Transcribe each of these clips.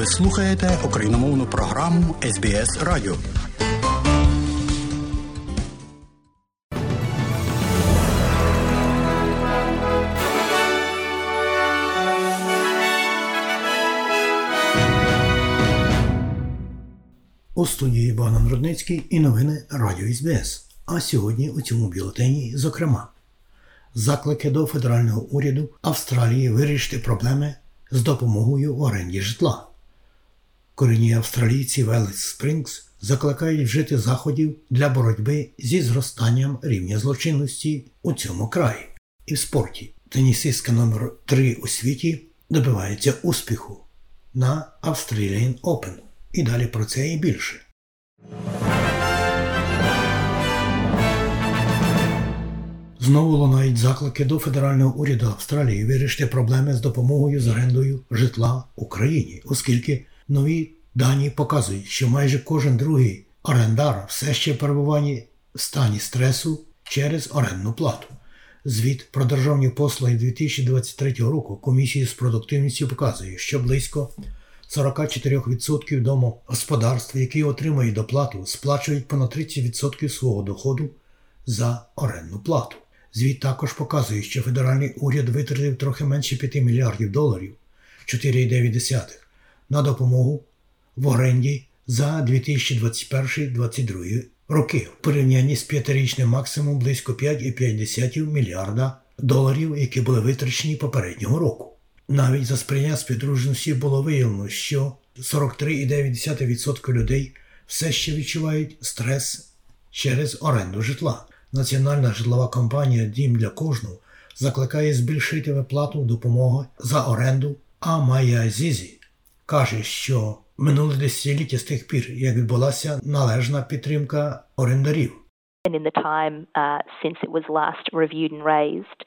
Ви слухаєте україномовну програму СБС Радіо. У студії Богдан Рудницький і новини Радіо СБС. А сьогодні у цьому бюлетені, зокрема, заклики до федерального уряду Австралії вирішити проблеми з допомогою оренді житла. Корінні австралійці Велес Спрінгс закликають вжити заходів для боротьби зі зростанням рівня злочинності у цьому краї. І в спорті тенісистка номер 3 у світі добивається успіху на Australian Open. І далі про це і більше. Знову лунають заклики до федерального уряду Австралії вирішити проблеми з допомогою з орендою житла Україні, оскільки нові дані показують, що майже кожен другий орендар все ще перебуває в стані стресу через орендну плату. Звіт про державні послуги 2023 року комісії з продуктивністю показує, що близько 44% домогосподарств, які отримують доплату, сплачують понад 30% свого доходу за орендну плату. Звіт також показує, що федеральний уряд витратив трохи менше 5 мільярдів доларів 4,9 на допомогу в оренді за 2021-2022 роки в порівнянні з п'ятирічним максимум близько 5,5 мільярда доларів, які були витрачені попереднього року. Навіть за сприйняття співдружності було виявлено, що 43,9% людей все ще відчувають стрес через оренду житла. Національна житлова компанія Дім для кожного закликає збільшити виплату допомоги за оренду. А Майя Зізі каже, що минуле десятиліття з тих пір, як відбулася належна підтримка орендарів. And in the time uh, since it was last reviewed and raised,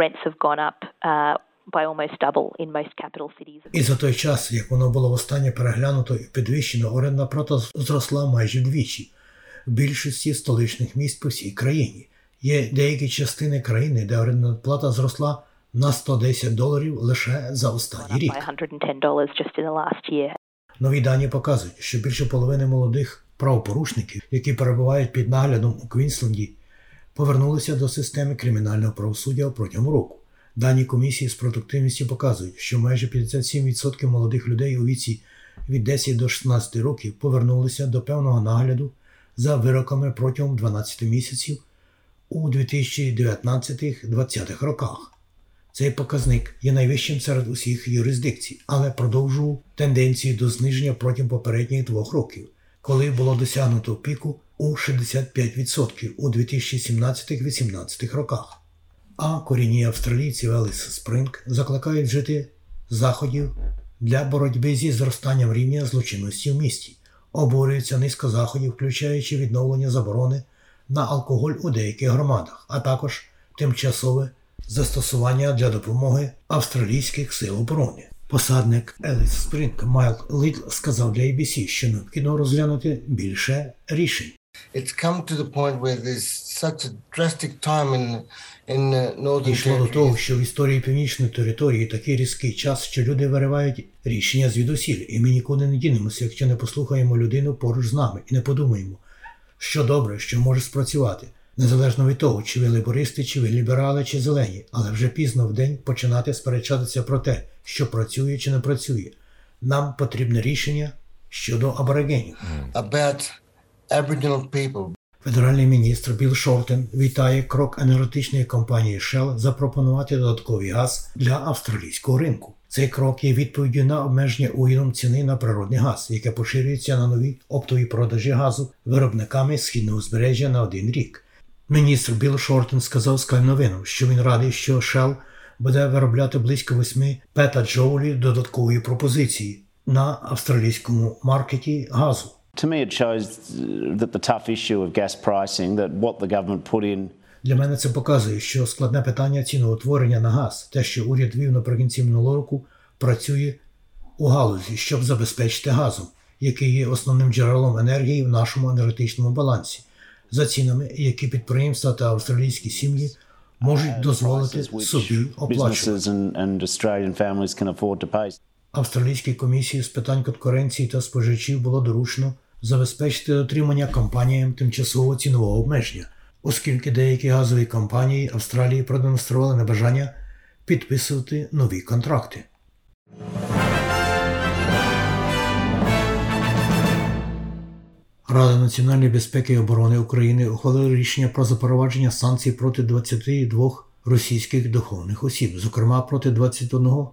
rents have gone up uh, by almost double in most capital cities. І за той час, як воно було востаннє переглянуто і підвищено, орендна плата зросла майже вдвічі в більшості столичних міст по всій країні. Є деякі частини країни, де орендна плата зросла на 110 доларів лише за останній рік. By $110 just in the last year. Нові дані показують, що більше половини молодих правопорушників, які перебувають під наглядом у Квінсленді, повернулися до системи кримінального правосуддя протягом року. Дані комісії з продуктивністю показують, що майже 57% молодих людей у віці від 10 до 16 років повернулися до певного нагляду за вироками протягом 12 місяців у 2019-2020 роках. Цей показник є найвищим серед усіх юрисдикцій, але продовжував тенденцію до зниження протягом попередніх двох років, коли було досягнуто піку у 65% у 2017-18 роках. А корінні австралійці Велес Спринг закликають вжити заходів для боротьби зі зростанням рівня злочинності в місті. Обурюється низка заходів, включаючи відновлення заборони на алкоголь у деяких громадах, а також тимчасове застосування для допомоги австралійських сил оборони. Посадник Еліс Спринг Майл Лідл сказав для ABC, що необхідно розглянути більше рішень. It's come to the point where there's such a drastic time in in northern Дійшло до того, що в історії північної території такий різкий час, що люди виривають рішення звідусіль, і ми нікуди не дінемося, якщо не послухаємо людину поруч з нами і не подумаємо, що добре, що може спрацювати, незалежно від того, чи ви лейбористи, чи ви ліберали, чи зелені, але вже пізно в день починати сперечатися про те, що працює чи не працює. Нам потрібне рішення щодо аборигенів. about Aboriginal people Федеральний міністр Білл Шортен вітає крок енергетичної компанії Shell запропонувати додатковий газ для австралійського ринку. Цей крок є відповіддю на обмеження урядом ціни на природний газ, яке поширюється на нові оптові продажі газу виробниками східного узбережжя на один рік. Міністр Білл Шортен сказав новинам, що він радий, що Shell буде виробляти близько 8 петаджоулів додаткової пропозиції на австралійському маркеті газу. To me, it shows that the tough issue of gas pricing, that what the government put in Для мене це показує, що складне питання ціноутворення на газ, те, що уряд вів наприкінці минулого року, працює у галузі, щоб забезпечити газом, який є основним джерелом енергії в нашому енергетичному балансі, за цінами, які підприємства та австралійські сім'ї можуть дозволити собі оплачувати. Австралійській комісії з питань конкуренції та споживачів було доручено забезпечити дотримання компаніям тимчасового цінового обмеження, оскільки деякі газові компанії Австралії продемонстрували небажання підписувати нові контракти. Рада національної безпеки і оборони України ухвалила рішення про запровадження санкцій проти 22 російських духовних осіб, зокрема проти 21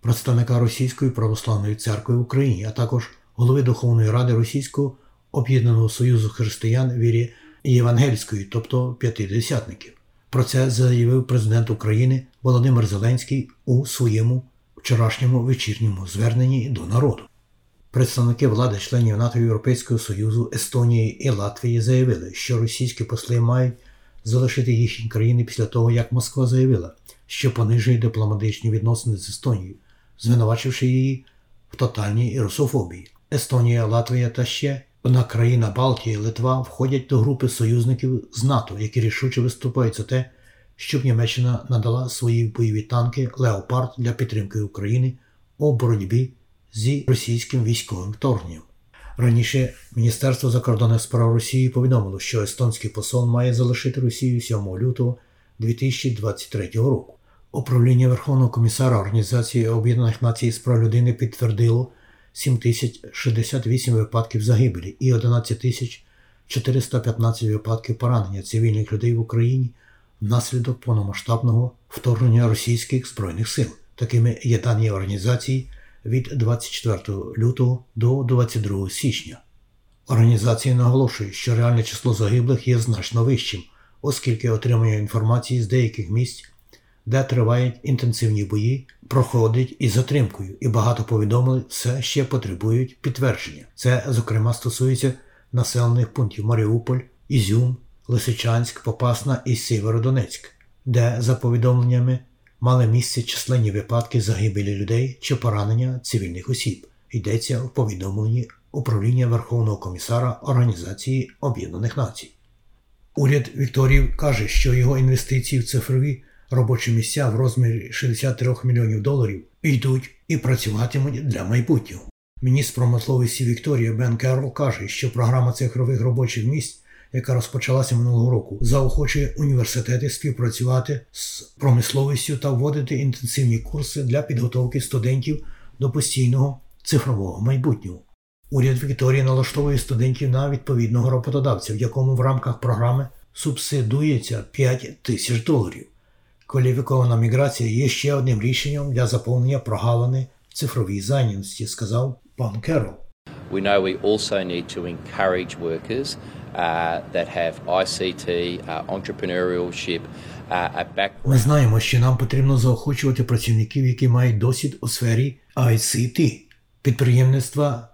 представника Російської православної церкви в Україні, а також голови Духовної ради Російського об'єднаного союзу християн вірі євангельської, тобто п'ятидесятників. Про це заявив президент України Володимир Зеленський у своєму вчорашньому вечірньому зверненні до народу. Представники влади членів НАТО Європейського Союзу, Естонії і Латвії заявили, що російські посли мають залишити їхні країни після того, як Москва заявила, що понижує дипломатичні відносини з Естонією, звинувачивши її в тотальній русофобії. Естонія, Латвія та ще одна країна Балтії, Литва входять до групи союзників з НАТО, які рішуче виступають за те, щоб Німеччина надала свої бойові танки Леопард для підтримки України у боротьбі зі російським військовим вторгненням. Раніше Міністерство закордонних справ Росії повідомило, що естонський посол має залишити Росію 7 лютого 2023 року. Управління Верховного комісара Організації Об'єднаних Націй з прав людини підтвердило 7068 випадків загибелі і 11415 випадків поранення цивільних людей в Україні внаслідок повномасштабного вторгнення російських збройних сил. Такими є дані організації від 24 лютого до 22 січня. Організація наголошує, що реальне число загиблих є значно вищим, оскільки отримує інформації з деяких місць, де тривають інтенсивні бої, проходить із затримкою, і багато повідомлень все ще потребують підтвердження. Це, зокрема, стосується населених пунктів Маріуполь, Ізюм, Лисичанськ, Попасна і Сєвєродонецьк, де, за повідомленнями, мали місце численні випадки загибелі людей чи поранення цивільних осіб. Йдеться в повідомленні управління Верховного комісара Організації Об'єднаних Націй. Уряд Вікторії каже, що його інвестиції в цифрові робочі місця в розмірі 63 мільйонів доларів йдуть і працюватимуть для майбутнього. Міністр промисловості Вікторія Бен Керрол каже, що програма цифрових робочих місць, яка розпочалася минулого року, заохочує університети співпрацювати з промисловістю та вводити інтенсивні курси для підготовки студентів до постійного цифрового майбутнього. Уряд Вікторії налаштовує студентів на відповідного роботодавця, в якому в рамках програми субсидується 5 тисяч доларів. Кваліфікована міграція є ще одним рішенням для заповнення прогалини в цифровій зайнятості, сказав пан Керол. We know we also need to encourage workers uh, that have ICT, uh, entrepreneurship, uh. Ми знаємо, що нам потрібно заохочувати працівників, які мають досвід у сфері ICT, підприємництва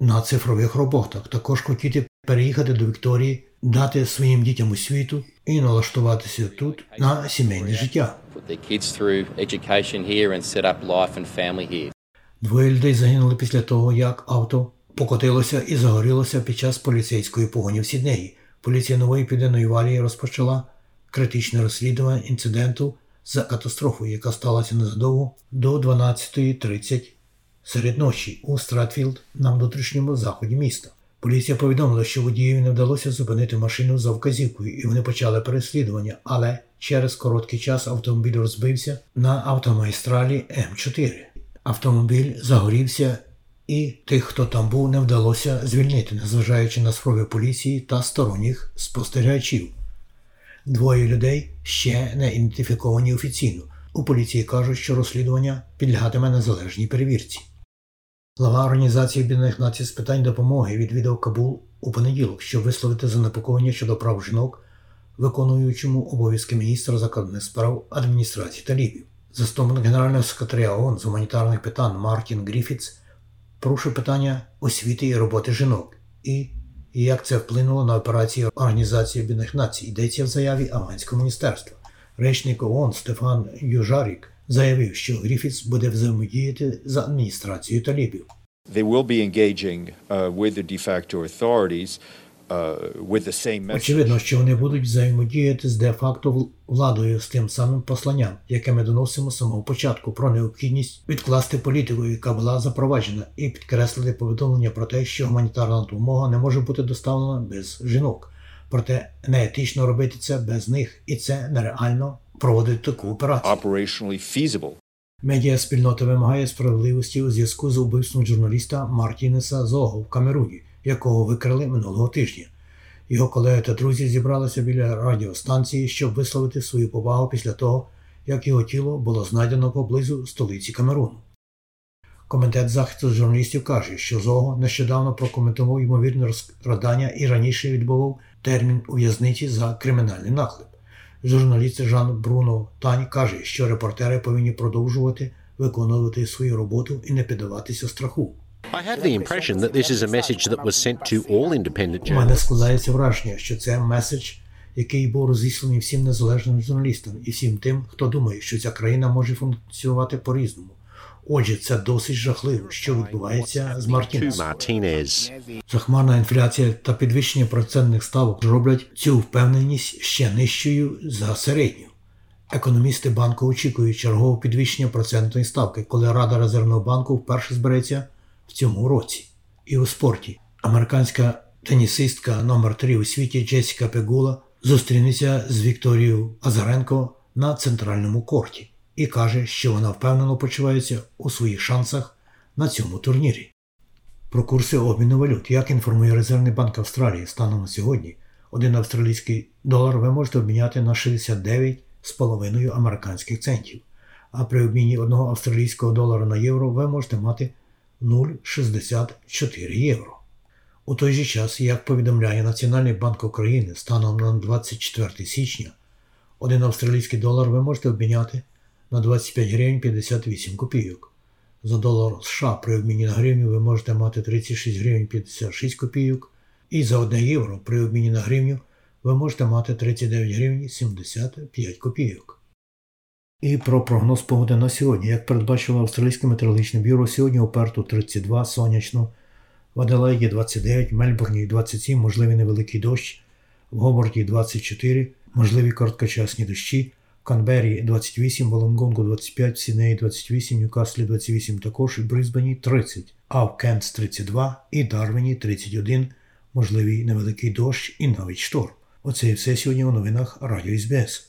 на цифрових роботах. Також хотіти переїхати до Вікторії, дати своїм дітям освіту і налаштуватися тут на сімейне життя. Put kids through education here and set up life and family here. Двоє людей загинули після того, як авто покотилося і загорілося під час поліцейської погоні в Сіднеї. Поліція нової південної валії розпочала критичне розслідування інциденту за катастрофою, яка сталася незадовго до 12.30 серед ночі у Стратфілд на внутрішньому заході міста. Поліція повідомила, що водієві не вдалося зупинити машину за вказівкою, і вони почали переслідування, але через короткий час автомобіль розбився на автомагістралі М4. Автомобіль загорівся, і тих, хто там був, не вдалося звільнити, незважаючи на спроби поліції та сторонніх спостерігачів. Двоє людей ще не ідентифіковані офіційно. У поліції кажуть, що розслідування підлягатиме незалежній перевірці. Глава Організації Об'єднаних Націй з питань допомоги відвідав Кабул у понеділок, щоб висловити занепокоєння щодо прав жінок, виконуючому обов'язки міністра закордонних справ адміністрації талібів. Заступник генерального секретаря ООН з гуманітарних питань Мартін Гріфітс порушив питання освіти і роботи жінок і як це вплинуло на операції Організації Об'єднаних Націй. Йдеться в заяві Афганського міністерства. Речник ООН Стефан Южарік заявив, що Гріфіс буде взаємодіяти з адміністрацією талібів. They will be engaging uh, with the de facto authorities Очевидно, що вони будуть взаємодіяти з де-факто владою з тим самим посланням, яке ми доносимо з самого початку про необхідність відкласти політику, яка була запроваджена, і підкреслити повідомлення про те, що гуманітарна допомога не може бути доставлена без жінок. Проте неетично робити це без них, і це нереально проводити таку операцію. Медіа спільнота вимагає справедливості у зв'язку з убивством журналіста Мартінеса Зого в Камеруні, якого викрили минулого тижня. Його колеги та друзі зібралися біля радіостанції, щоб висловити свою повагу після того, як його тіло було знайдено поблизу столиці Камеруну. Комітет захисту журналістів каже, що Зого нещодавно прокоментував ймовірне розкрадання і раніше відбував термін у в'язниці за кримінальний наклеп. Журналіст Жан Бруно Тань каже, що репортери повинні продовжувати виконувати свою роботу і не піддаватися страху. I have the impression that this is a message that was sent to all independent У мене складається враження, що це меседж, який був розісланий всім незалежним журналістам і всім тим, хто думає, що ця країна може функціонувати по-різному. Отже, це досить жахливо, що відбувається з To Мартінесом. Захмарна інфляція та підвищення процентних ставок роблять цю впевненість ще нижчою за середню. Економісти банку очікують чергового підвищення процентної ставки, коли Рада резервного банку вперше збереться в цьому році. І у спорті американська тенісистка номер 3 у світі Джесіка Пегула зустрінеться з Вікторією Азаренко на центральному корті і каже, що вона впевнено почувається у своїх шансах на цьому турнірі. Про курси обміну валют, як інформує Резервний банк Австралії станом на сьогодні, один австралійський долар ви можете обміняти на 69,5 американських центів, а при обміні одного австралійського долара на євро ви можете мати 0,64 євро. У той же час, як повідомляє Національний банк України станом на 24 січня, один австралійський долар ви можете обміняти на 25 гривень 58 копійок. За долар США при обміні на гривню ви можете мати 36 гривень 56 копійок, і за 1 євро при обміні на гривню ви можете мати 39 гривень 75 копійок. І про прогноз погоди на сьогодні. Як передбачило Австралійське метеорологічне бюро, сьогодні у Перту 32 сонячно, в Аделаїді 29, в Мельбурні 27, можливий невеликий дощ, в Гоборті 24, можливі короткочасні дощі, в Канбері 28, в Волонгонгу 25, в Сіднеї 28, в Ньюкаслі 28 також і в Брисбені 30, а в Кентс 32 і Дарвіні 31, можливий невеликий дощ і навіть шторм. Оце і все сьогодні у новинах Радіо СБС.